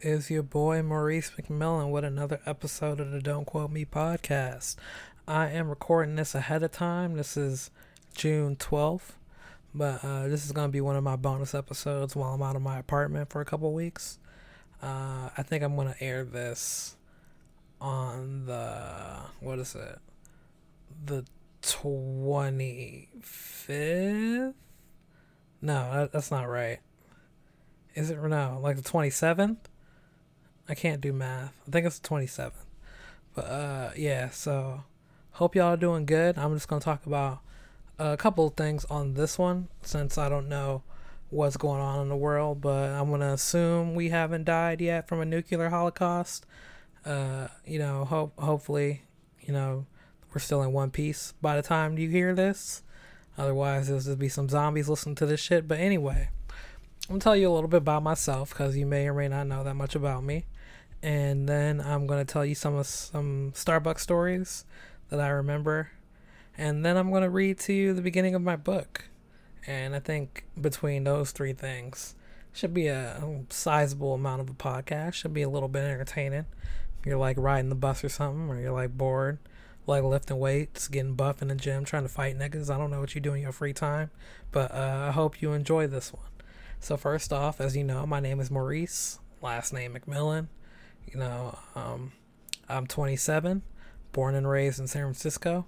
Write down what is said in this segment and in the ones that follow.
It is your boy Maurice McMillan with another episode of the Don't Quote Me podcast. I am recording this ahead of time. This is June 12th, but uh, this is going to be one of my bonus episodes while I'm out of my apartment for a couple weeks. Uh, I think I'm going to air this on the, what is it? The 25th? No, that's not right. Is it no like the twenty seventh? I can't do math. I think it's the twenty seventh. But uh, yeah. So hope y'all are doing good. I'm just gonna talk about a couple of things on this one since I don't know what's going on in the world, but I'm gonna assume we haven't died yet from a nuclear holocaust. Uh, you know, hope hopefully, you know, we're still in one piece by the time you hear this. Otherwise, there's just be some zombies listening to this shit. But anyway, I'm gonna tell you a little bit about myself because you may or may not know that much about me, and then I'm gonna tell you some some Starbucks stories that I remember, and then I'm gonna read to you the beginning of my book, and I think between those three things should be a sizable amount of a podcast. Should be a little bit entertaining. You're like riding the bus or something, or you're like bored, like lifting weights, getting buff in the gym, trying to fight niggas. I don't know what you do in your free time, but uh, I hope you enjoy this one. So first off, as you know, my name is Maurice, last name McMillan. You know, um, I'm 27, born and raised in San Francisco.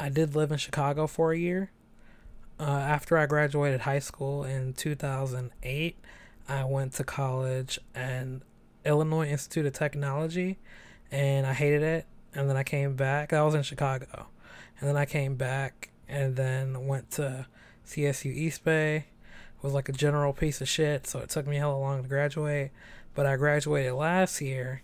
I did live in Chicago for a year. Uh, after I graduated high school in 2008, I went to college and Illinois Institute of Technology, and I hated it. And then I came back. I was in Chicago, and then I came back and then went to CSU East Bay was like a general piece of shit, so it took me hell a hella long to graduate. But I graduated last year,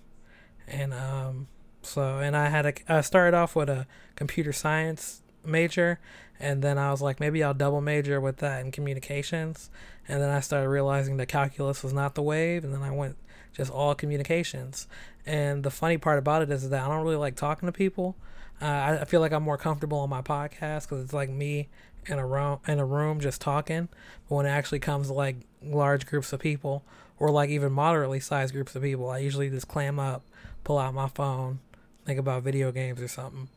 and um, so and I had a I started off with a computer science major, and then I was like maybe I'll double major with that in communications, and then I started realizing that calculus was not the wave, and then I went just all communications. And the funny part about it is that I don't really like talking to people. Uh, I feel like I'm more comfortable on my podcast because it's like me in a room in a room just talking. But when it actually comes to like large groups of people or like even moderately sized groups of people, I usually just clam up, pull out my phone, think about video games or something.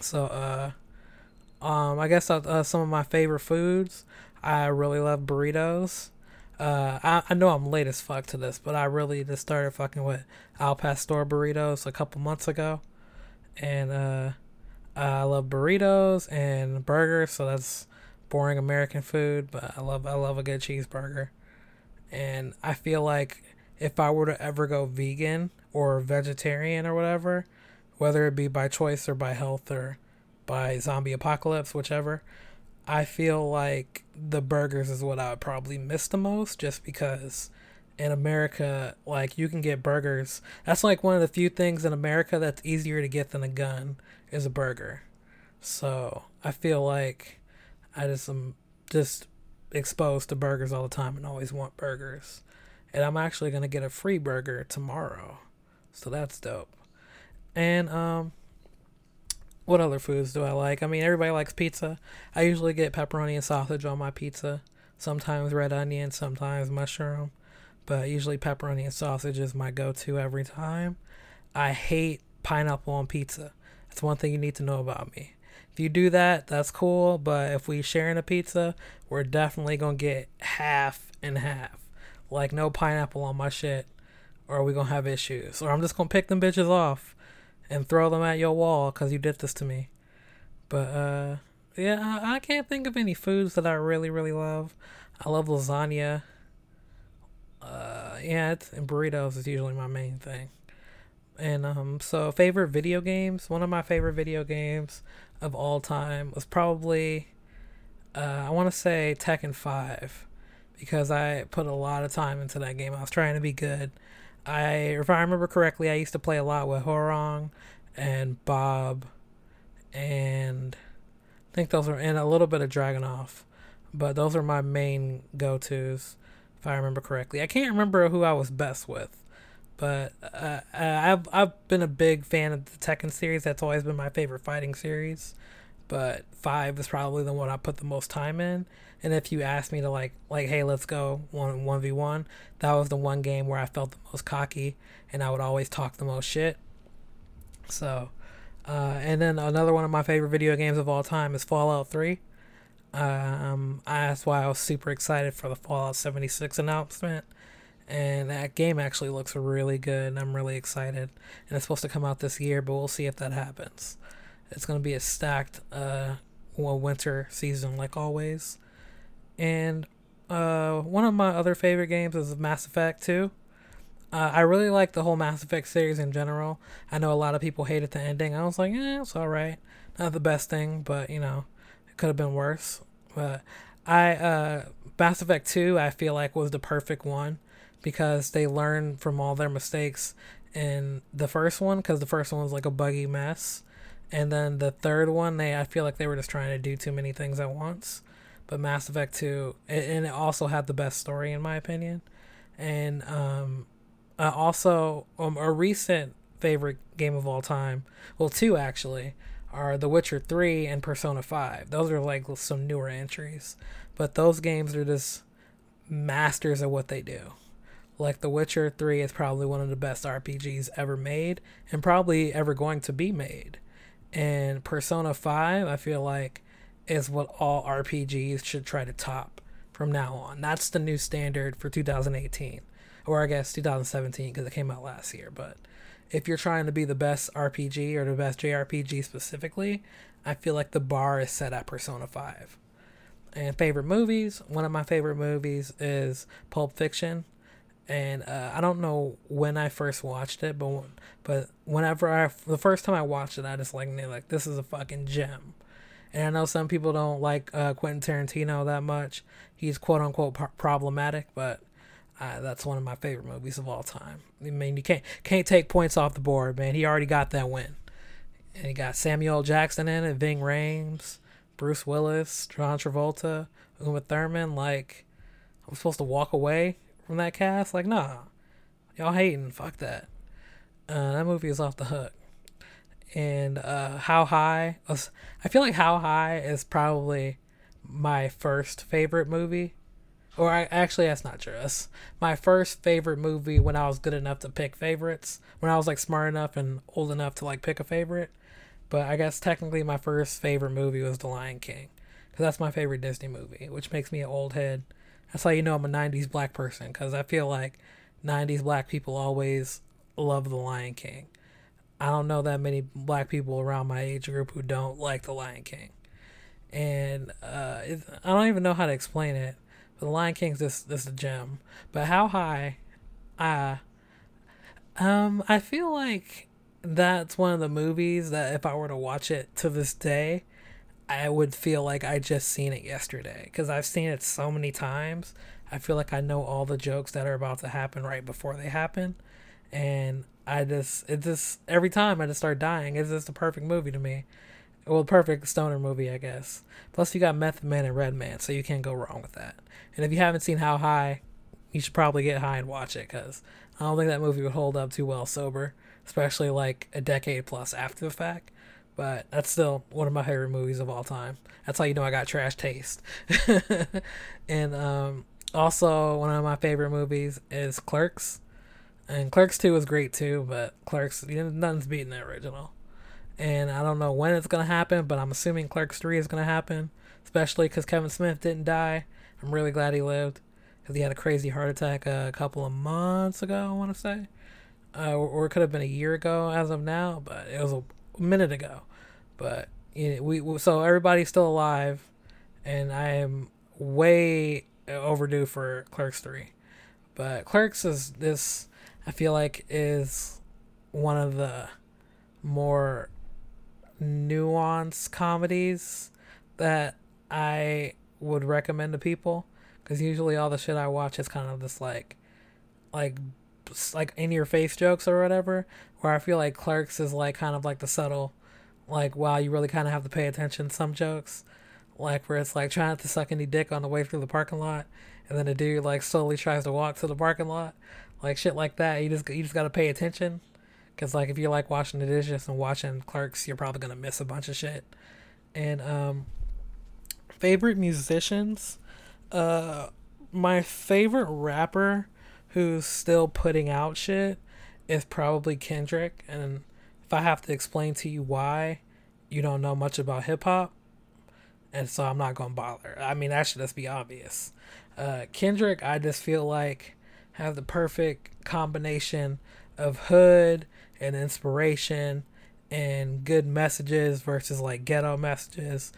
So uh um I guess uh, uh, some of my favorite foods, I really love burritos. Uh, I, I know I'm late as fuck to this, but I really just started fucking with Al Pastor burritos a couple months ago, and uh, I love burritos and burgers, so that's boring American food, but I love I love a good cheeseburger. And I feel like if I were to ever go vegan or vegetarian or whatever, whether it be by choice or by health or by zombie apocalypse, whichever, I feel like the burgers is what I would probably miss the most just because in America, like you can get burgers. That's like one of the few things in America that's easier to get than a gun is a burger. So I feel like I just am just exposed to burgers all the time and always want burgers. And I'm actually gonna get a free burger tomorrow. So that's dope. And um what other foods do I like? I mean everybody likes pizza. I usually get pepperoni and sausage on my pizza. Sometimes red onion, sometimes mushroom but usually pepperoni and sausage is my go-to every time. I hate pineapple on pizza. That's one thing you need to know about me. If you do that, that's cool, but if we sharing a pizza, we're definitely gonna get half and half. Like no pineapple on my shit, or we gonna have issues. Or I'm just gonna pick them bitches off and throw them at your wall because you did this to me. But uh, yeah, I, I can't think of any foods that I really really love. I love lasagna uh, yeah, it's, and burritos is usually my main thing. And um, so favorite video games. One of my favorite video games of all time was probably, uh, I want to say Tekken Five, because I put a lot of time into that game. I was trying to be good. I, if I remember correctly, I used to play a lot with Hwoarang and Bob, and I think those are and a little bit of Dragunov, but those are my main go tos if I remember correctly. I can't remember who I was best with, but uh, I've I've been a big fan of the Tekken series. That's always been my favorite fighting series. but five is probably the one I put the most time in. And if you ask me to like like hey let's go one one v one, that was the one game where I felt the most cocky and I would always talk the most shit. So, uh, and then another one of my favorite video games of all time is Fallout Three. Um, that's why I was super excited for the Fallout 76 announcement. And that game actually looks really good, and I'm really excited. And it's supposed to come out this year, but we'll see if that happens. It's going to be a stacked uh, well, winter season, like always. And uh, one of my other favorite games is Mass Effect 2. Uh, I really like the whole Mass Effect series in general. I know a lot of people hated the ending. I was like, eh, it's alright. Not the best thing, but you know, could have been worse. But I uh Mass Effect 2 I feel like was the perfect one because they learned from all their mistakes in the first one cuz the first one was like a buggy mess. And then the third one they I feel like they were just trying to do too many things at once. But Mass Effect 2 and it also had the best story in my opinion. And um uh, also um, a recent favorite game of all time, well two actually, are The Witcher 3 and Persona 5. Those are like some newer entries, but those games are just masters of what they do. Like The Witcher 3 is probably one of the best RPGs ever made and probably ever going to be made. And Persona 5, I feel like, is what all RPGs should try to top from now on. That's the new standard for 2018. Or I guess 2017 because it came out last year, but if you're trying to be the best RPG or the best JRPG specifically, I feel like the bar is set at Persona 5. And favorite movies, one of my favorite movies is Pulp Fiction. And uh, I don't know when I first watched it, but but whenever I the first time I watched it, I just like knew like this is a fucking gem. And I know some people don't like uh, Quentin Tarantino that much. He's quote unquote problematic, but uh, that's one of my favorite movies of all time. I mean, you can't can't take points off the board, man. He already got that win, and he got Samuel Jackson in it, Ving Rhames, Bruce Willis, John Travolta, Uma Thurman. Like, I'm supposed to walk away from that cast? Like, nah, y'all hating. Fuck that. Uh, that movie is off the hook. And uh, How High? I feel like How High is probably my first favorite movie or I, actually that's not true. That's my first favorite movie when I was good enough to pick favorites. When I was like smart enough and old enough to like pick a favorite. But I guess technically my first favorite movie was The Lion King, because that's my favorite Disney movie, which makes me an old head. That's how you know I'm a '90s black person, because I feel like '90s black people always love The Lion King. I don't know that many black people around my age group who don't like The Lion King, and uh, it, I don't even know how to explain it the Lion King's this this a gem. But how high? Uh um I feel like that's one of the movies that if I were to watch it to this day, I would feel like I just seen it yesterday because I've seen it so many times. I feel like I know all the jokes that are about to happen right before they happen, and I just it just every time I just start dying. It's just a perfect movie to me. Well, perfect stoner movie, I guess. Plus, you got Method Man and Redman, so you can't go wrong with that. And if you haven't seen How High, you should probably get high and watch it because I don't think that movie would hold up too well sober, especially like a decade plus after the fact. But that's still one of my favorite movies of all time. That's how you know I got trash taste. and um, also, one of my favorite movies is Clerks. And Clerks 2 is great too, but Clerks, nothing's beating the original. And I don't know when it's to happen, but I'm assuming Clerks 3 is to happen, especially because Kevin Smith didn't die I'm really glad he lived because he had a crazy heart attack a couple of months ago. I want to say, uh, or, it could have been a year ago as of now, but it was a minute ago. But you know, we so everybody's still alive, and I am way overdue for Clerks three. But Clerks is this I feel like is one of the more nuanced comedies that I would recommend to people because usually all the shit I watch is kind of this like, like, like in your face jokes or whatever. Where I feel like Clerks is like kind of like the subtle, like wow, you really kind of have to pay attention some jokes, like where it's like trying to suck any dick on the way through the parking lot, and then a dude like slowly tries to walk to the parking lot, like shit like that. You just you just gotta pay attention, cause like if you're like washing the dishes and watching Clerks, you're probably gonna miss a bunch of shit And um, favorite musicians. Uh, my favorite rapper who's still putting out shit is probably Kendrick. And if I have to explain to you why you don't know much about hip hop, and so I'm not gonna bother. I mean, that should just be obvious. Uh, Kendrick, I just feel like have the perfect combination of hood and inspiration and good messages versus like ghetto messages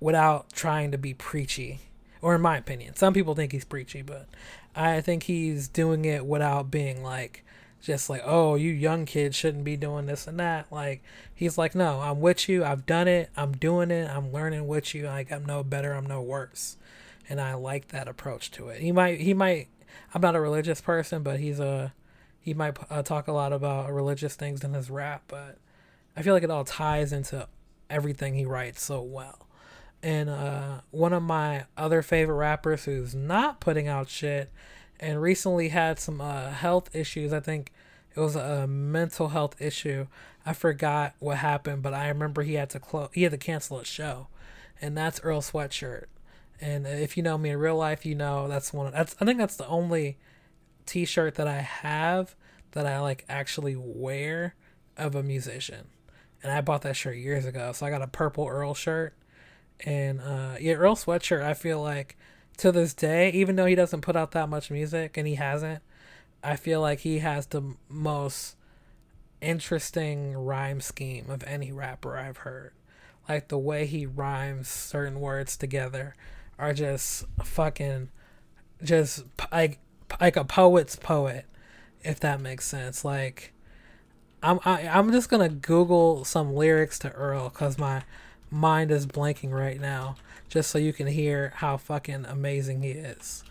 without trying to be preachy. Or in my opinion, some people think he's preachy, but I think he's doing it without being like just like, oh, you young kids shouldn't be doing this and that. Like he's like, no, I'm with you. I've done it. I'm doing it. I'm learning with you. Like I'm no better. I'm no worse. And I like that approach to it. He might. He might. I'm not a religious person, but he's a. He might uh, talk a lot about religious things in his rap, but I feel like it all ties into everything he writes so well. And uh, one of my other favorite rappers who's not putting out shit and recently had some uh, health issues. I think it was a mental health issue. I forgot what happened, but I remember he had to close. He had to cancel a show, and that's Earl Sweatshirt. And if you know me in real life, you know that's one. Of, that's I think that's the only T-shirt that I have that I like actually wear of a musician. And I bought that shirt years ago, so I got a purple Earl shirt. And uh, yeah, Earl Sweatshirt. I feel like to this day, even though he doesn't put out that much music, and he hasn't, I feel like he has the most interesting rhyme scheme of any rapper I've heard. Like the way he rhymes certain words together are just fucking just like like a poet's poet, if that makes sense. Like I'm I, am i am just gonna Google some lyrics to Earl because my mind is blanking right now just so you can hear how fucking amazing he is.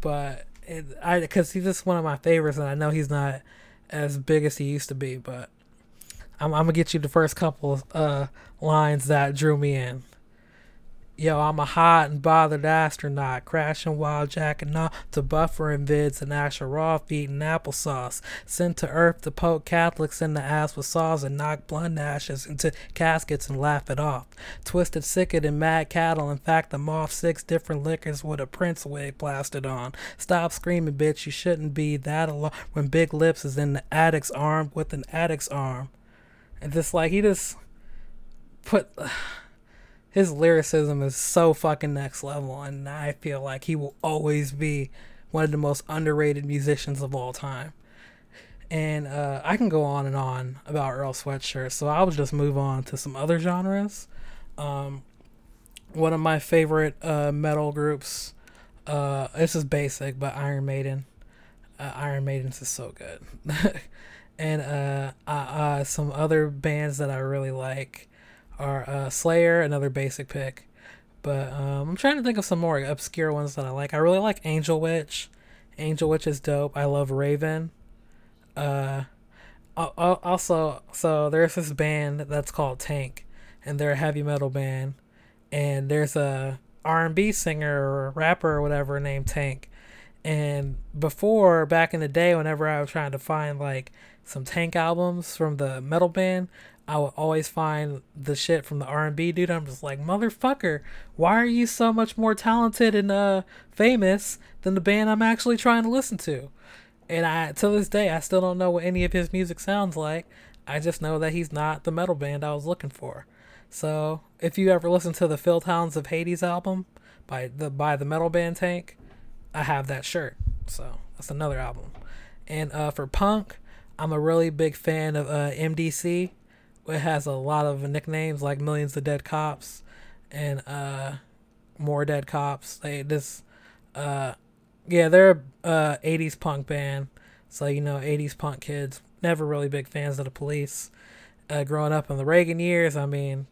But it, I because he's just one of my favorites, and I know he's not as big as he used to be, but I'm, I'm gonna get you the first couple uh, lines that drew me in. Yo, I'm a hot and bothered astronaut, crashing while jacking off to buffering vids and Asheroth eating applesauce. Sent to Earth to poke Catholics in the ass with saws and knock blunt ashes into caskets and laugh it off. Twisted sicker than mad cattle, in fact, I'm off six different liquors with a prince wig plastered on. Stop screaming, bitch, you shouldn't be that alone when Big Lips is in the addict's arm with an addict's arm. And just like, he just put. Uh, his lyricism is so fucking next level, and I feel like he will always be one of the most underrated musicians of all time. And uh, I can go on and on about Earl Sweatshirt, so I'll just move on to some other genres. Um, one of my favorite uh, metal groups, uh, this is basic, but Iron Maiden. Uh, Iron Maiden's is so good. and uh, uh, some other bands that I really like are uh, Slayer, another basic pick. But um, I'm trying to think of some more obscure ones that I like. I really like Angel Witch. Angel Witch is dope. I love Raven. Uh, also, so there's this band that's called Tank, and they're a heavy metal band. And there's a R&B singer or rapper or whatever named Tank. And before, back in the day, whenever I was trying to find like some Tank albums from the metal band, I would always find the shit from the R and B dude. I'm just like, motherfucker, why are you so much more talented and uh famous than the band I'm actually trying to listen to? And I to this day I still don't know what any of his music sounds like. I just know that he's not the metal band I was looking for. So if you ever listen to the Filth Hounds of Hades album by the by the metal band Tank, I have that shirt. So that's another album. And uh, for punk, I'm a really big fan of uh, MDC it has a lot of nicknames like Millions of Dead Cops and uh, More Dead Cops. They this uh, yeah, they're uh, 80s punk band. So you know, 80s punk kids never really big fans of the police. Uh, growing up in the Reagan years, I mean,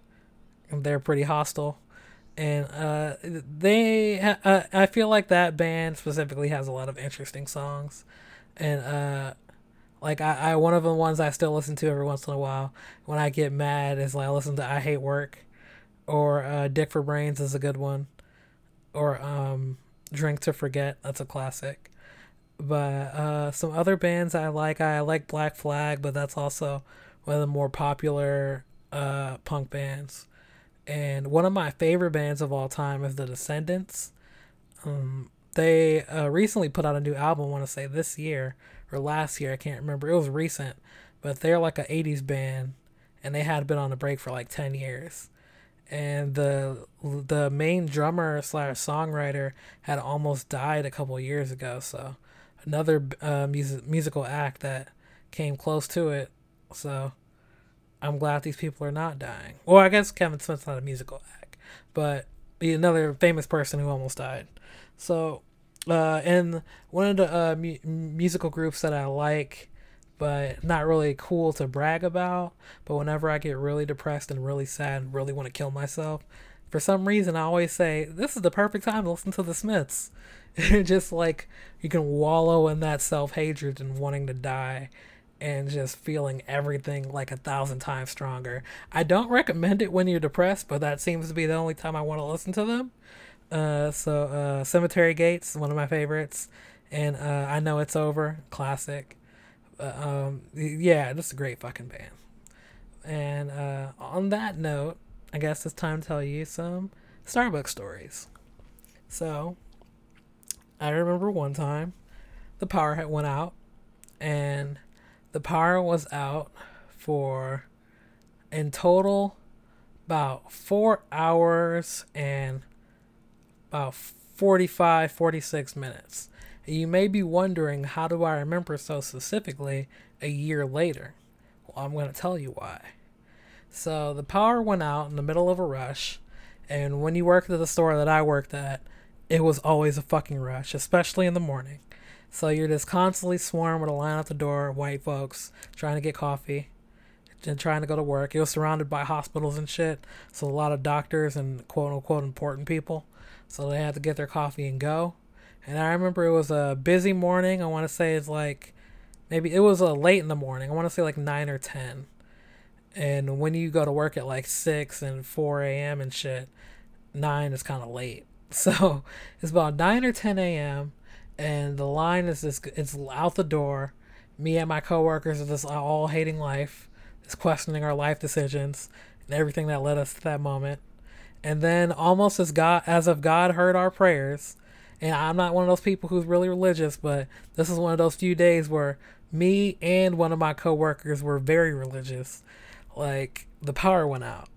they're pretty hostile. And uh, they, uh, I feel like that band specifically has a lot of interesting songs, and uh, like I, I one of the ones I still listen to every once in a while when I get mad is like I listen to I Hate Work or uh, Dick for Brains is a good one. Or um, Drink to Forget, that's a classic. But uh, some other bands I like, I like Black Flag, but that's also one of the more popular uh, punk bands. And one of my favorite bands of all time is The Descendents. Um, they uh, recently put out a new album, I want to say this year or last year, I can't remember. It was recent, but they're like an 80s band and they had been on a break for like 10 years. And the the main drummer slash songwriter had almost died a couple years ago, so another uh, music, musical act that came close to it. So I'm glad these people are not dying. Well, I guess Kevin Smith's not a musical act, but another famous person who almost died. So, uh, and one of the uh, mu- musical groups that I like, but not really cool to brag about, but whenever I get really depressed and really sad and really want to kill myself, for some reason I always say, this is the perfect time to listen to the Smiths. just like you can wallow in that self hatred and wanting to die and just feeling everything like a thousand times stronger. I don't recommend it when you're depressed, but that seems to be the only time I want to listen to them. Uh, so uh, Cemetery Gates, one of my favorites, and uh, I know it's over, classic. Uh, um, yeah, just a great fucking band. And uh, on that note, I guess it's time to tell you some Starbucks stories. So, I remember one time the power had went out, and the power was out for in total about four hours and about 45, 46 minutes. And you may be wondering, how do I remember so specifically a year later? Well, I'm going to tell you why. So the power went out in the middle of a rush, and when you worked at the store that I worked at, it was always a fucking rush, especially in the morning. So you're just constantly swarmed with a line at the door, of white folks trying to get coffee and trying to go to work. It was surrounded by hospitals and shit, so a lot of doctors and quote unquote important people so they had to get their coffee and go. And I remember it was a busy morning. I want to say it's like maybe it was a late in the morning. I want to say like nine or ten. And when you go to work at like six and four a.m. and shit, nine is kind of late. So it's about nine or ten a.m. and the line is just it's out the door. Me and my coworkers are just all hating life, just questioning our life decisions and everything that led us to that moment. And then almost as God as if God heard our prayers. And I'm not one of those people who's really religious, but this is one of those few days where me and one of my coworkers were very religious. Like the power went out.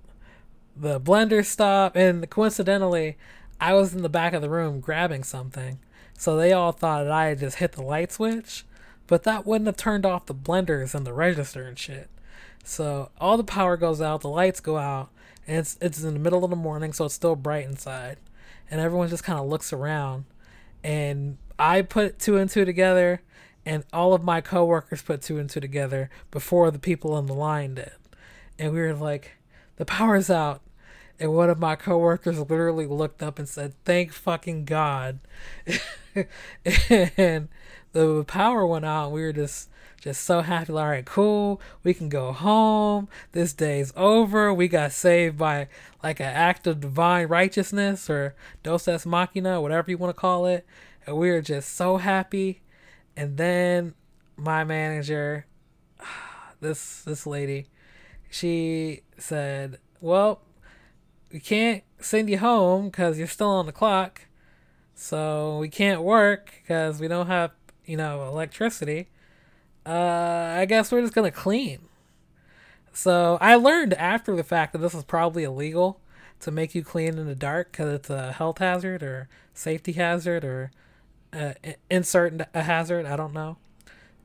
The blender stopped and coincidentally I was in the back of the room grabbing something. So they all thought that I had just hit the light switch, but that wouldn't have turned off the blenders and the register and shit. So all the power goes out, the lights go out, and it's it's in the middle of the morning, so it's still bright inside, and everyone just kind of looks around, and I put two and two together, and all of my coworkers put two and two together before the people on the line did, and we were like, the power's out. And one of my coworkers literally looked up and said, "Thank fucking God!" and the power went out. And we were just just so happy. All right, cool. We can go home. This day's over. We got saved by like an act of divine righteousness or Deus Ex Machina, whatever you want to call it. And we were just so happy. And then my manager, this this lady, she said, "Well, we can't send you home because you're still on the clock. So we can't work because we don't have, you know, electricity." Uh, I guess we're just gonna clean. So I learned after the fact that this is probably illegal to make you clean in the dark because it's a health hazard or safety hazard or uh, insert a hazard. I don't know.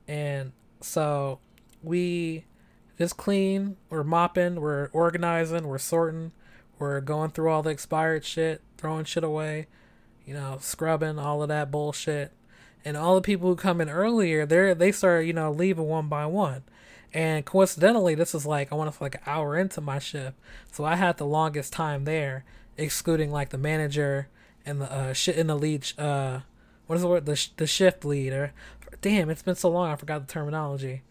And so we just clean. We're mopping. We're organizing. We're sorting. We're going through all the expired shit, throwing shit away, you know, scrubbing all of that bullshit and all the people who come in earlier, they they start you know leaving one by one. And coincidentally, this is like I want to like an hour into my shift, so I had the longest time there, excluding like the manager and the uh shit in the lead. Uh, what is the word? The the shift leader. Damn, it's been so long. I forgot the terminology.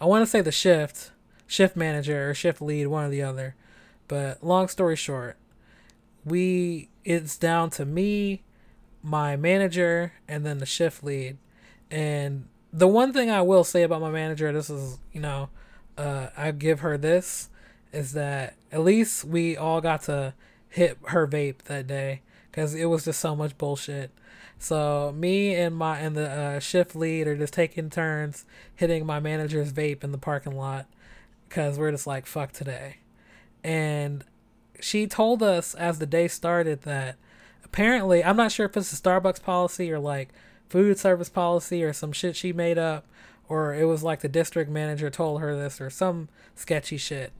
I want to say the shift, shift manager or shift lead, one or the other. But long story short, we it's down to me, my manager and then the shift lead. And the one thing I will say about my manager, this is, you know, uh, I give her this, is that at least we all got to hit her vape that day because it was just so much bullshit. So me and my and the uh, shift lead are just taking turns hitting my manager's vape in the parking lot because we're just like fuck today. And she told us as the day started that apparently I'm not sure if it's a Starbucks policy or like food service policy or some shit she made up or it was like the district manager told her this or some sketchy shit.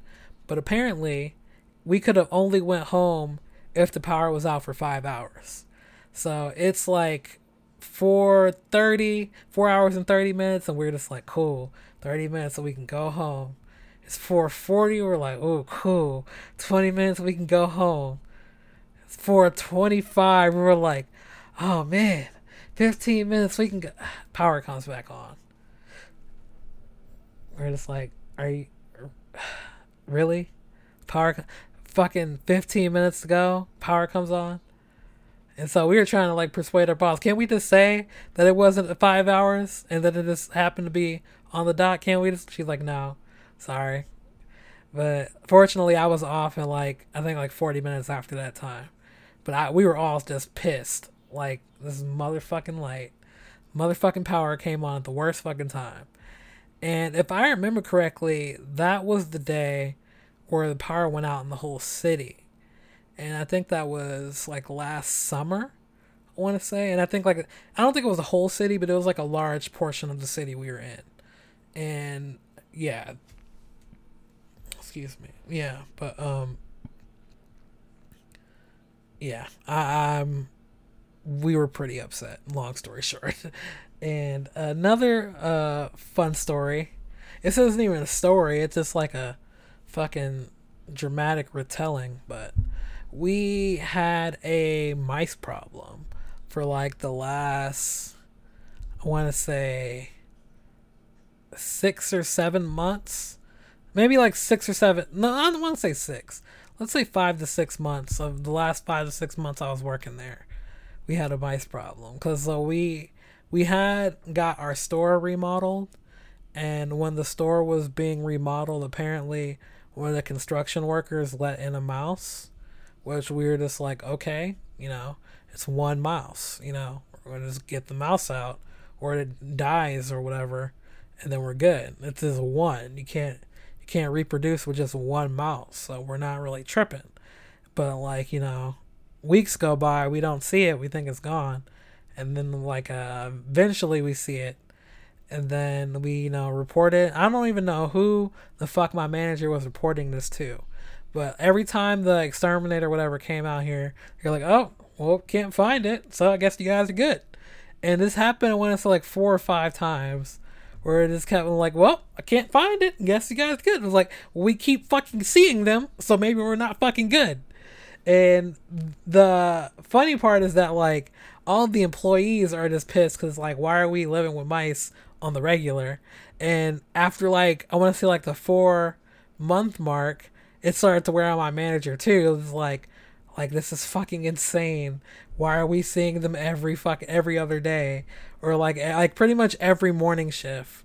But apparently we could have only went home if the power was out for 5 hours. So it's like 4:30, 4 hours and 30 minutes and we're just like cool, 30 minutes so we can go home. It's 4:40, we're like, "Oh, cool. 20 minutes we can go home." It's 4:25, we're like, "Oh man, 15 minutes we can go." Power comes back on. We're just like, "Are you really? Power fucking 15 minutes to go, power comes on." And so we were trying to like persuade our boss. Can't we just say that it wasn't five hours and that it just happened to be on the dot? Can't we just? She's like, no, sorry. But fortunately, I was off in like I think like 40 minutes after that time. But I we were all just pissed. Like this motherfucking light, motherfucking power came on at the worst fucking time. And if I remember correctly, that was the day where the power went out in the whole city and I think that was like last summer. I want to say, and I think like I don't think it was the whole city, but it was like a large portion of the city we were in, and yeah. Excuse me. Yeah, but um. Yeah, I'm. We were pretty upset. Long story short, and another uh fun story. This isn't even a story. It's just like a fucking dramatic retelling, but we had a mice problem for like the last I want to say 6 or 7 months. Maybe like 6 or 7. No, I don't want to say 6. Let's say 5 to 6 months of the last 5 to 6 months I was working there. We had a mice problem cuz so uh, we we had got our store remodeled and when the store was being remodeled apparently one of the construction workers let in a mouse which we were just like, okay, you know, it's one mouse, you know, we're gonna just get the mouse out, or it dies or whatever, and then we're good. It's just one. You can't you can't reproduce with just one mouse, so we're not really tripping. But like you know, weeks go by, we don't see it, we think it's gone, and then like uh, eventually we see it, and then we you know report it. I don't even know who the fuck my manager was reporting this to but every time the exterminator whatever came out here, you're like, oh, well, can't find it, so I guess you guys are good. And this happened when it's like four or five times where it is just kept like, well, I can't find it. Guess you guys good. It was like we keep fucking seeing them, so maybe we're not fucking good. And the funny part is that like all the employees are just pissed because like why are we living with mice on the regular? And after like I want to say like the four month mark, it started to wear on my manager too. It was like, like this is fucking insane. Why are we seeing them every fuck every other day, or like like pretty much every morning shift,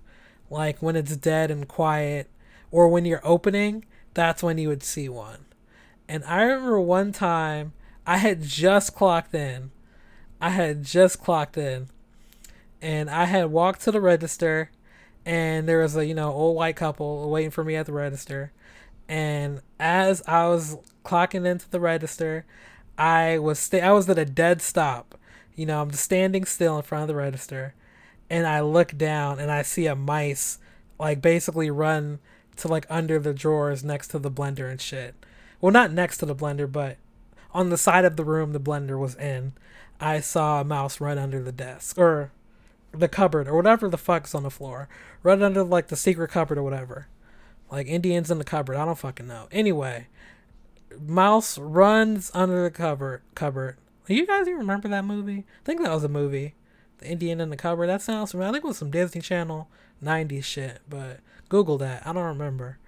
like when it's dead and quiet, or when you're opening, that's when you would see one. And I remember one time I had just clocked in. I had just clocked in, and I had walked to the register, and there was a you know old white couple waiting for me at the register and as I was clocking into the register, I was sta- I was at a dead stop. You know, I'm standing still in front of the register, and I look down and I see a mice like basically run to like under the drawers next to the blender and shit. Well, not next to the blender, but on the side of the room the blender was in. I saw a mouse run under the desk or the cupboard or whatever the fuck's on the floor, run under like the secret cupboard or whatever. Like Indians in the cupboard. I don't fucking know. Anyway, Mouse runs under the cupboard. Cupboard. You guys even remember that movie? I think that was a movie. The Indian in the cupboard. That sounds familiar. I think it was some Disney Channel '90s shit. But Google that. I don't remember.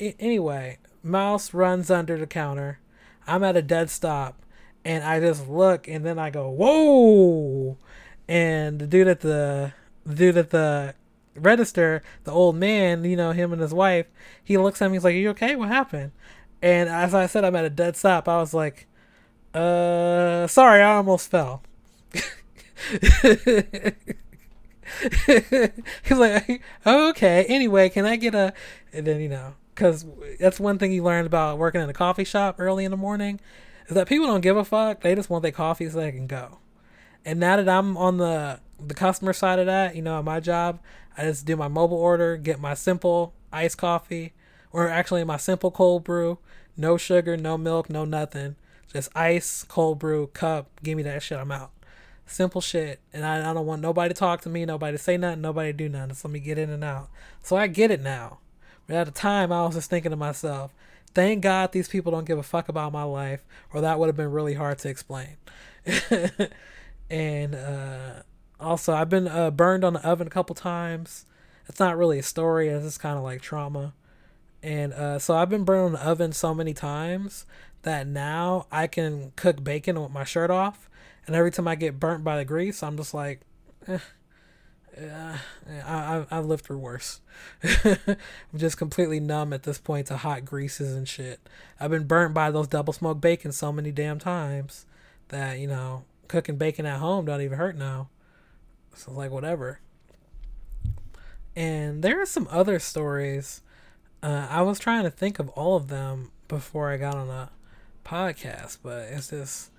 I- anyway, Mouse runs under the counter. I'm at a dead stop, and I just look, and then I go, "Whoa!" And the dude at the, the dude at the register, the old man, you know, him and his wife, he looks at me, he's like, Are you okay? What happened? And as I said, I'm at a dead stop. I was like, uh, sorry, I almost fell. He's like, okay. Anyway, can I get a? And then you know, because that's one thing you learned about working in a coffee shop early in the morning, is that people don't give a fuck. They just want their coffee so they can go. And now that I'm on the the customer side of that, you know, at my job, I just do my mobile order, get my simple iced coffee, or actually my simple cold brew, no sugar, no milk, no nothing, just ice, cold brew, cup. Give me that shit. I'm out. Simple shit. And I, I don't want nobody to talk to me, nobody to say nothing, nobody to do nothing. Just let me get in and out. So I get it now. But at the time, I was just thinking to myself, thank God these people don't give a fuck about my life, or that would have been really hard to explain. and uh, also, I've been uh, burned on the oven a couple times. It's not really a story, it's just kind of like trauma. And uh, so I've been burned on the oven so many times that now I can cook bacon with my shirt off and every time I get burnt by the grease, I'm just like, eh, uh, I, I've lived through worse. I'm just completely numb at this point to hot greases and shit. I've been burnt by those double smoked bacon so many damn times that, you know, cooking bacon at home don't even hurt now. So, like, whatever. And there are some other stories. Uh, I was trying to think of all of them before I got on a podcast, but it's just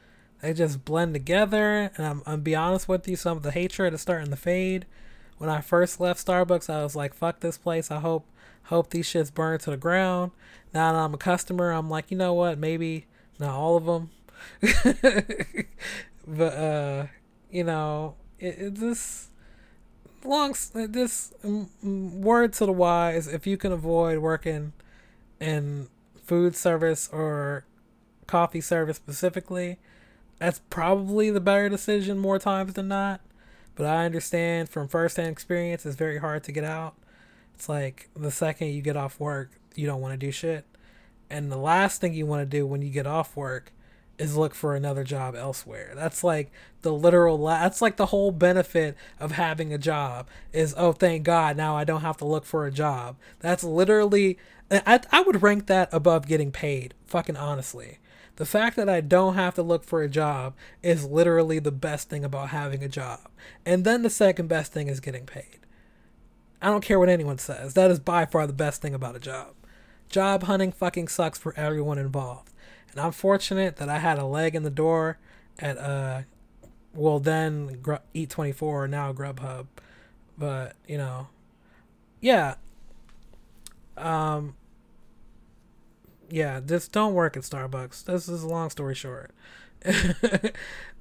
they just blend together. And I'm, I'm be honest with you, some of the hatred is starting to fade. When I first left Starbucks, I was like, "Fuck this place." I hope hope these shits burn to the ground. Now that I'm a customer, I'm like, you know what? Maybe not all of them, but uh, you know, it, it this long this word to the wise. If you can avoid working in food service or coffee service specifically, that's probably the better decision more times than not. But I understand from firsthand experience, it's very hard to get out. It's like the second you get off work, you don't want to do shit. And the last thing you want to do when you get off work is look for another job elsewhere. That's like the literal la- that's like the whole benefit of having a job is oh thank god now I don't have to look for a job. That's literally I I would rank that above getting paid, fucking honestly. The fact that I don't have to look for a job is literally the best thing about having a job. And then the second best thing is getting paid. I don't care what anyone says. That is by far the best thing about a job. Job hunting fucking sucks for everyone involved. And I'm fortunate that I had a leg in the door at uh well then Eat24 now Grubhub. But, you know, yeah. Um yeah, just don't work at Starbucks. This is a long story short. uh,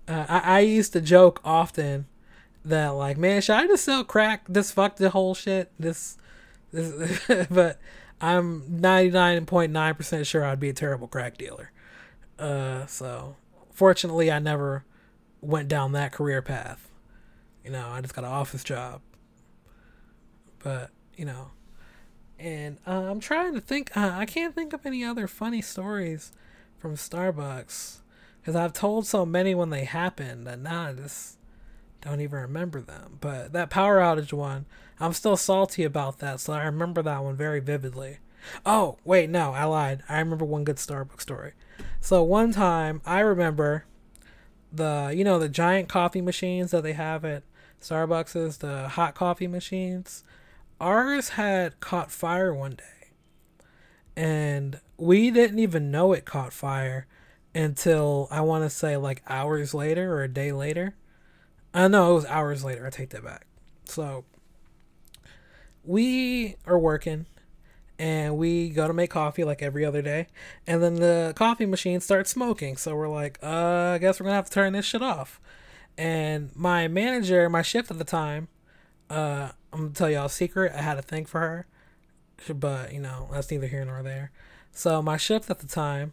I, I used to joke often that like, man, should I just sell crack? Just fuck the whole shit. This, this, but I'm ninety nine point nine percent sure I'd be a terrible crack dealer. Uh, so fortunately, I never went down that career path. You know, I just got an office job. But you know, and uh, I'm trying to think. Uh, I can't think of any other funny stories from Starbucks because I've told so many when they happened that now I just don't even remember them. But that power outage one, I'm still salty about that, so I remember that one very vividly. Oh, wait, no, I lied. I remember one good Starbucks story. So one time, I remember the, you know, the giant coffee machines that they have at Starbucks, the hot coffee machines ours had caught fire one day. And we didn't even know it caught fire until I want to say like hours later or a day later. I uh, know it was hours later. I take that back. So we are working and we go to make coffee like every other day. And then the coffee machine starts smoking. So we're like, uh, I guess we're going to have to turn this shit off. And my manager, my shift at the time, uh, I'm gonna tell y'all a secret. I had a thing for her, but you know that's neither here nor there. So my shift at the time,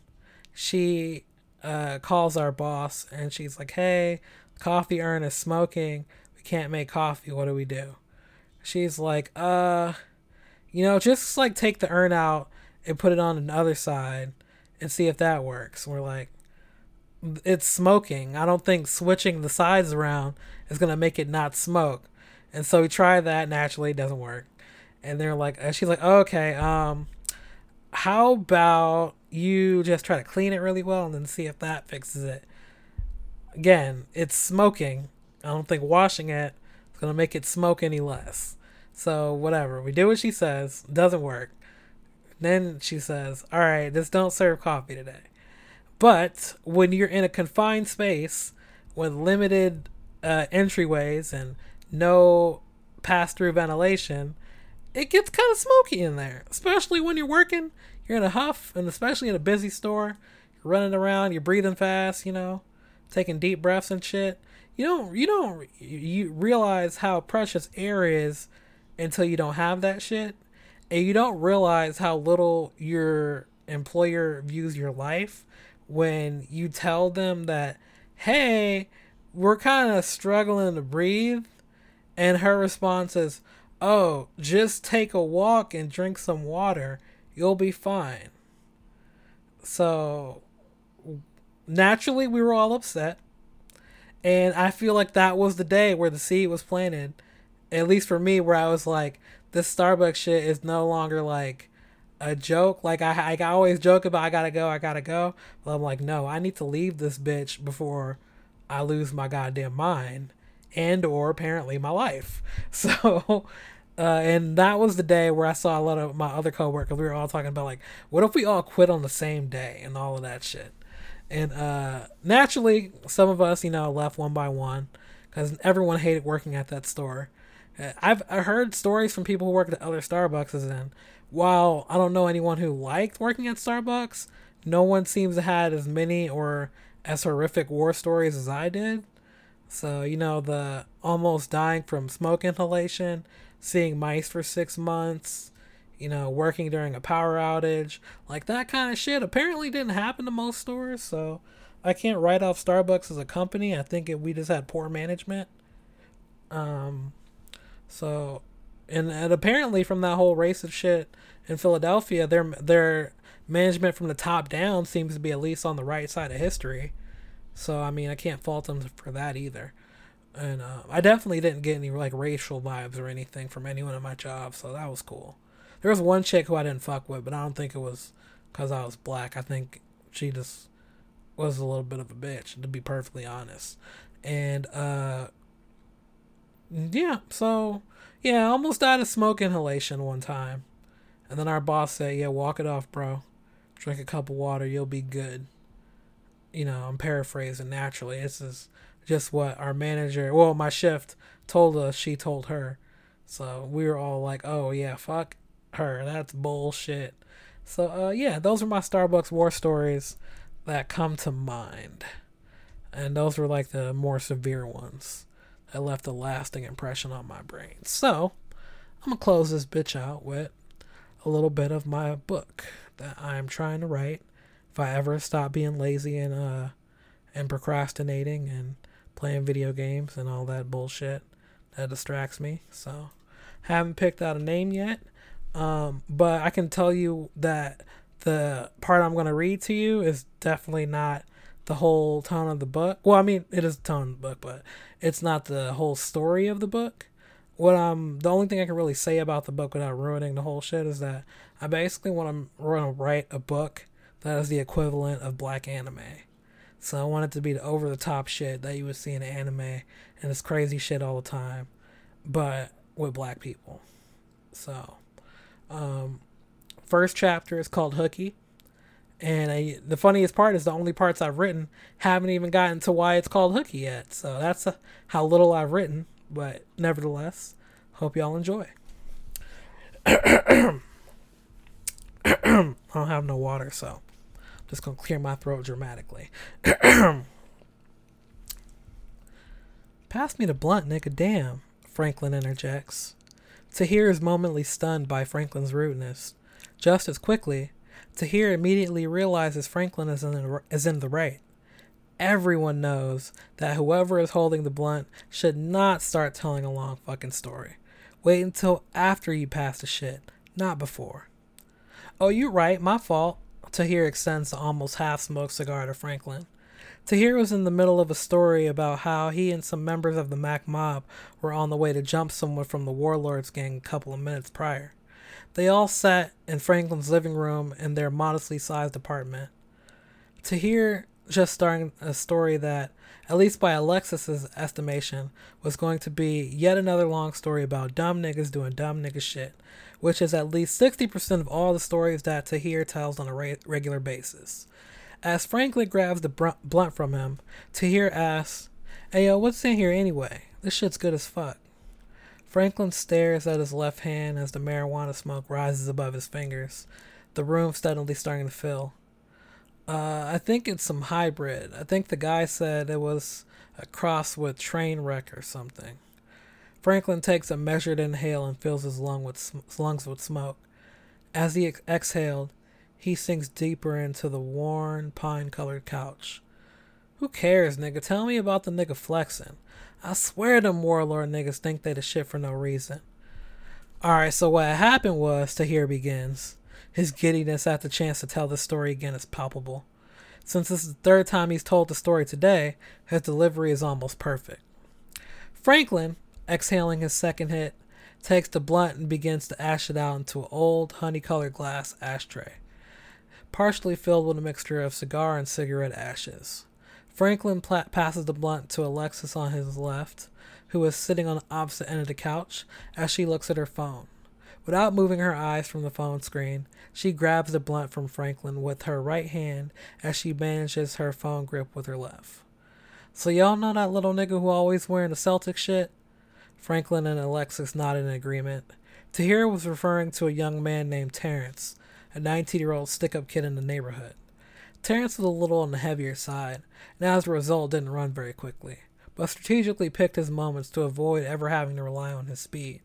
she uh, calls our boss and she's like, "Hey, coffee urn is smoking. We can't make coffee. What do we do?" She's like, "Uh, you know, just like take the urn out and put it on another side and see if that works." we're like, "It's smoking. I don't think switching the sides around is gonna make it not smoke." And so we try that. Naturally, it doesn't work. And they're like, and she's like, okay, um, how about you just try to clean it really well and then see if that fixes it? Again, it's smoking. I don't think washing it is gonna make it smoke any less. So whatever. We do what she says. Doesn't work. Then she says, "All right, just don't serve coffee today." But when you're in a confined space with limited uh, entryways and no pass-through ventilation, it gets kind of smoky in there. Especially when you're working, you're in a huff, and especially in a busy store, you're running around, you're breathing fast, you know, taking deep breaths and shit. You don't, you don't, you realize how precious air is until you don't have that shit and you don't realize how little your employer views your life when you tell them that hey we're kind of struggling to breathe and her response is oh just take a walk and drink some water you'll be fine. So naturally we were all upset and i feel like that was the day where the seed was planted at least for me where i was like this Starbucks shit is no longer like a joke. Like I, I always joke about I gotta go, I gotta go. But I'm like, no, I need to leave this bitch before I lose my goddamn mind and or apparently my life. So uh, and that was the day where I saw a lot of my other coworkers. We were all talking about like, what if we all quit on the same day and all of that shit. And uh, naturally, some of us, you know, left one by one because everyone hated working at that store. I've I heard stories from people who worked at other Starbucks, and while I don't know anyone who liked working at Starbucks, no one seems to have as many or as horrific war stories as I did. So, you know, the almost dying from smoke inhalation, seeing mice for six months, you know, working during a power outage, like that kind of shit apparently didn't happen to most stores. So I can't write off Starbucks as a company. I think it, we just had poor management. Um, so, and, and apparently from that whole racist shit in Philadelphia, their their management from the top down seems to be at least on the right side of history. So I mean, I can't fault them for that either. And uh, I definitely didn't get any like racial vibes or anything from anyone at my job, so that was cool. There was one chick who I didn't fuck with, but I don't think it was because I was black. I think she just was a little bit of a bitch, to be perfectly honest. And uh, yeah, so yeah, I almost died of smoke inhalation one time. And then our boss said, Yeah, walk it off, bro. Drink a cup of water, you'll be good. You know, I'm paraphrasing naturally. This is just what our manager, well, my shift told us, she told her. So we were all like, oh, yeah, fuck her. That's bullshit. So, uh, yeah, those are my Starbucks war stories that come to mind. And those were like the more severe ones that left a lasting impression on my brain. So, I'm gonna close this bitch out with a little bit of my book that I'm trying to write. If I ever stop being lazy and uh and procrastinating and playing video games and all that bullshit that distracts me. So, haven't picked out a name yet. Um, but I can tell you that the part I'm going to read to you is definitely not the whole tone of the book. Well, I mean, it is the tone of the book, but it's not the whole story of the book. What I'm the only thing I can really say about the book without ruining the whole shit is that I basically want to want to write a book that is the equivalent of black anime. So I want it to be the over the top shit that you would see in anime and this crazy shit all the time, but with black people. So, um, first chapter is called Hooky. And I, the funniest part is the only parts I've written haven't even gotten to why it's called Hooky yet. So that's a, how little I've written. But nevertheless, hope y'all enjoy. I don't have no water, so I'm just gonna clear my throat dramatically. Pass me the blunt, nigga. Damn, Franklin interjects. Tahir is momently stunned by Franklin's rudeness. Just as quickly, Tahir immediately realizes Franklin is in, the, is in the right. Everyone knows that whoever is holding the blunt should not start telling a long fucking story. Wait until after you pass the shit, not before. Oh, you're right, my fault. Tahir extends the almost half smoked cigar to Franklin. Tahir was in the middle of a story about how he and some members of the Mac mob were on the way to jump someone from the Warlords gang a couple of minutes prior. They all sat in Franklin's living room in their modestly sized apartment. Tahir just starting a story that, at least by Alexis's estimation, was going to be yet another long story about dumb niggas doing dumb nigga shit, which is at least 60% of all the stories that Tahir tells on a re- regular basis. As Franklin grabs the br- blunt from him, Tahir asks, Hey yo, what's in here anyway? This shit's good as fuck. Franklin stares at his left hand as the marijuana smoke rises above his fingers, the room steadily starting to fill. Uh, I think it's some hybrid. I think the guy said it was a cross with train wreck or something. Franklin takes a measured inhale and fills his lung with lungs with smoke. As he ex- exhaled, he sinks deeper into the worn, pine colored couch. Who cares, nigga? Tell me about the nigga flexing. I swear them warlord niggas think they the shit for no reason. Alright, so what happened was, Tahir begins. His giddiness at the chance to tell the story again is palpable. Since this is the third time he's told the story today, his delivery is almost perfect. Franklin, exhaling his second hit, takes the blunt and begins to ash it out into an old honey colored glass ashtray partially filled with a mixture of cigar and cigarette ashes. Franklin passes the blunt to Alexis on his left, who is sitting on the opposite end of the couch as she looks at her phone. Without moving her eyes from the phone screen, she grabs the blunt from Franklin with her right hand as she manages her phone grip with her left. So y'all know that little nigga who always wearing the Celtic shit? Franklin and Alexis nodded in agreement. Tahir was referring to a young man named Terrence, a 19 year old stick up kid in the neighborhood. Terrence was a little on the heavier side, and as a result didn't run very quickly, but strategically picked his moments to avoid ever having to rely on his speed.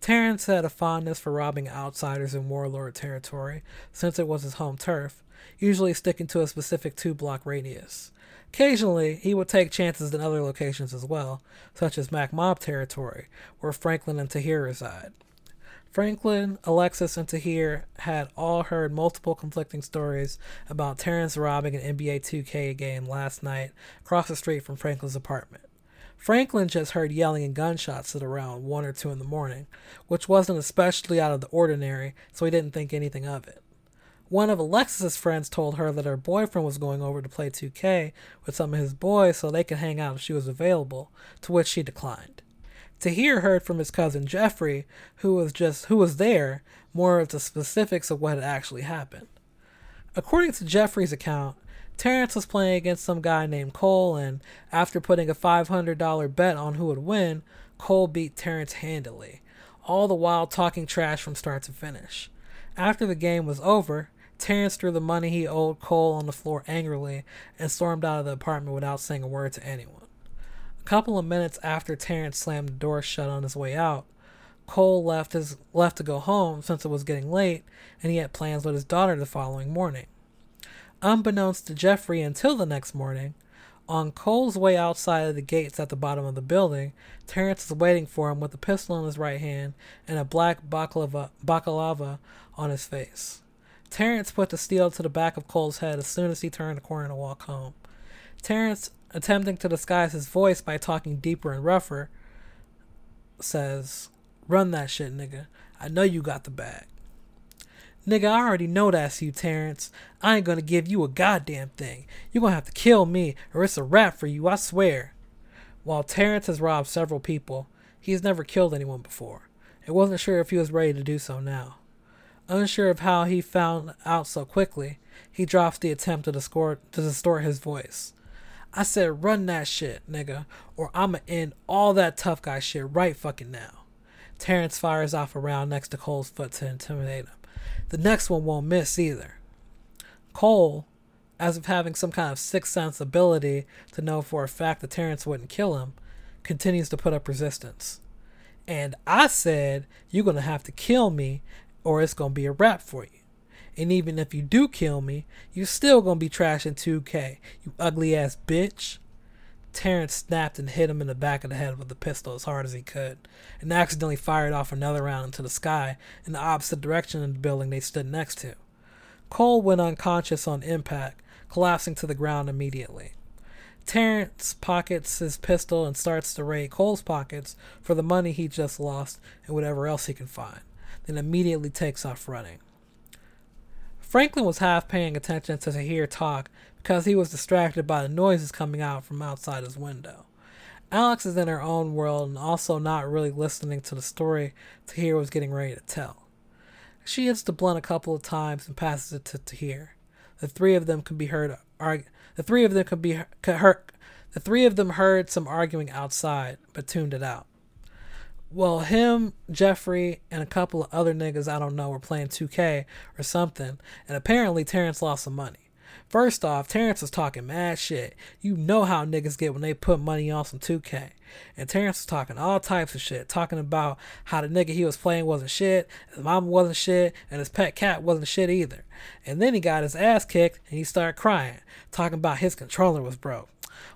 Terrence had a fondness for robbing outsiders in warlord territory, since it was his home turf, usually sticking to a specific two block radius. Occasionally, he would take chances in other locations as well, such as Mac Mob territory, where Franklin and Tahir reside. Franklin, Alexis, and Tahir had all heard multiple conflicting stories about Terrence robbing an NBA 2K game last night across the street from Franklin's apartment. Franklin just heard yelling and gunshots at around 1 or 2 in the morning, which wasn't especially out of the ordinary, so he didn't think anything of it. One of Alexis's friends told her that her boyfriend was going over to play 2K with some of his boys so they could hang out if she was available, to which she declined. Tahir heard from his cousin Jeffrey, who was just who was there, more of the specifics of what had actually happened. According to Jeffrey's account, Terrence was playing against some guy named Cole, and after putting a $500 bet on who would win, Cole beat Terrence handily, all the while talking trash from start to finish. After the game was over, Terrence threw the money he owed Cole on the floor angrily and stormed out of the apartment without saying a word to anyone couple of minutes after Terrence slammed the door shut on his way out, Cole left his left to go home since it was getting late and he had plans with his daughter the following morning. Unbeknownst to Jeffrey until the next morning, on Cole's way outside of the gates at the bottom of the building, Terrence is waiting for him with a pistol in his right hand and a black baklava, baklava on his face. Terrence put the steel to the back of Cole's head as soon as he turned the corner to walk home. Terrence attempting to disguise his voice by talking deeper and rougher, says, Run that shit, nigga. I know you got the bag. Nigga, I already know that's you, Terrence. I ain't gonna give you a goddamn thing. you gonna have to kill me, or it's a wrap for you, I swear. While Terrence has robbed several people, he's never killed anyone before, and wasn't sure if he was ready to do so now. Unsure of how he found out so quickly, he drops the attempt to distort, to distort his voice. I said, run that shit, nigga, or I'ma end all that tough guy shit right fucking now. Terrence fires off a round next to Cole's foot to intimidate him. The next one won't miss either. Cole, as if having some kind of sixth sense ability to know for a fact that Terrence wouldn't kill him, continues to put up resistance. And I said, You're gonna have to kill me, or it's gonna be a wrap for you. And even if you do kill me, you're still gonna be trashing 2K, you ugly ass bitch. Terrence snapped and hit him in the back of the head with the pistol as hard as he could, and accidentally fired off another round into the sky in the opposite direction of the building they stood next to. Cole went unconscious on impact, collapsing to the ground immediately. Terrence pockets his pistol and starts to raid Cole's pockets for the money he just lost and whatever else he can find, then immediately takes off running. Franklin was half paying attention to Tahir talk because he was distracted by the noises coming out from outside his window. Alex is in her own world and also not really listening to the story Tahir was getting ready to tell. She hits the blunt a couple of times and passes it to Tahir. The three of them can be heard argue the three of them could be heard. The three of them heard some arguing outside, but tuned it out. Well, him, Jeffrey, and a couple of other niggas I don't know were playing 2K or something, and apparently Terrence lost some money. First off, Terrence was talking mad shit. You know how niggas get when they put money on some 2K. And Terrence was talking all types of shit, talking about how the nigga he was playing wasn't shit, his mom wasn't shit, and his pet cat wasn't shit either. And then he got his ass kicked and he started crying, talking about his controller was broke.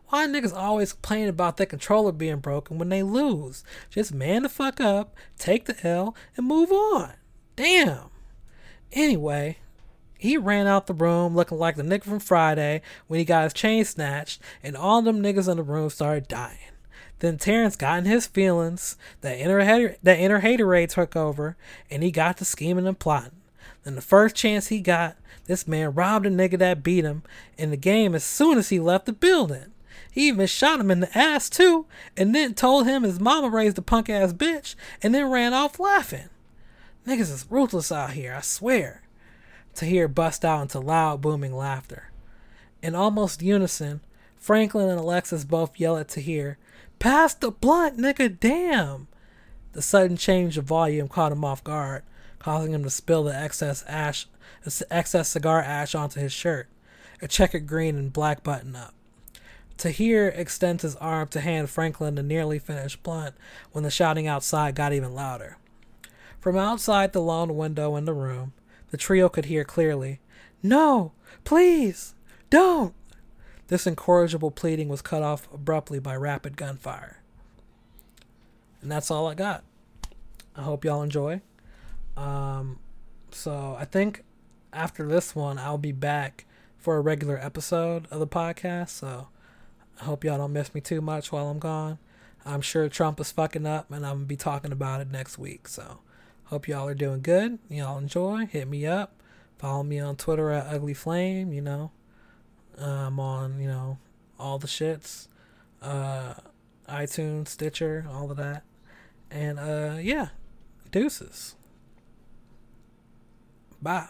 Why niggas always complain about their controller being broken when they lose? Just man the fuck up, take the L, and move on. Damn. Anyway, he ran out the room looking like the nigga from Friday when he got his chain snatched, and all them niggas in the room started dying. Then Terrence got in his feelings, that inner hater, that inner haterade took over, and he got to scheming and plotting. Then the first chance he got, this man robbed a nigga that beat him in the game as soon as he left the building. He even shot him in the ass too, and then told him his mama raised a punk ass bitch, and then ran off laughing. Niggas is ruthless out here, I swear. Tahir bust out into loud, booming laughter. In almost unison, Franklin and Alexis both yell at Tahir, Pass the blunt, nigga, damn! The sudden change of volume caught him off guard, causing him to spill the excess ash, excess cigar ash onto his shirt, a checkered green and black button up. Tahir extends his arm to hand Franklin the nearly finished blunt when the shouting outside got even louder. From outside the long window in the room, the trio could hear clearly, No! Please! Don't! This incorrigible pleading was cut off abruptly by rapid gunfire. And that's all I got. I hope y'all enjoy. Um, so I think after this one, I'll be back for a regular episode of the podcast. So I hope y'all don't miss me too much while I'm gone. I'm sure Trump is fucking up, and I'm gonna be talking about it next week. So Hope y'all are doing good. Y'all enjoy. Hit me up. Follow me on Twitter at Ugly Flame. You know, I'm on you know all the shits, uh, iTunes, Stitcher, all of that, and uh, yeah, deuces. Bye.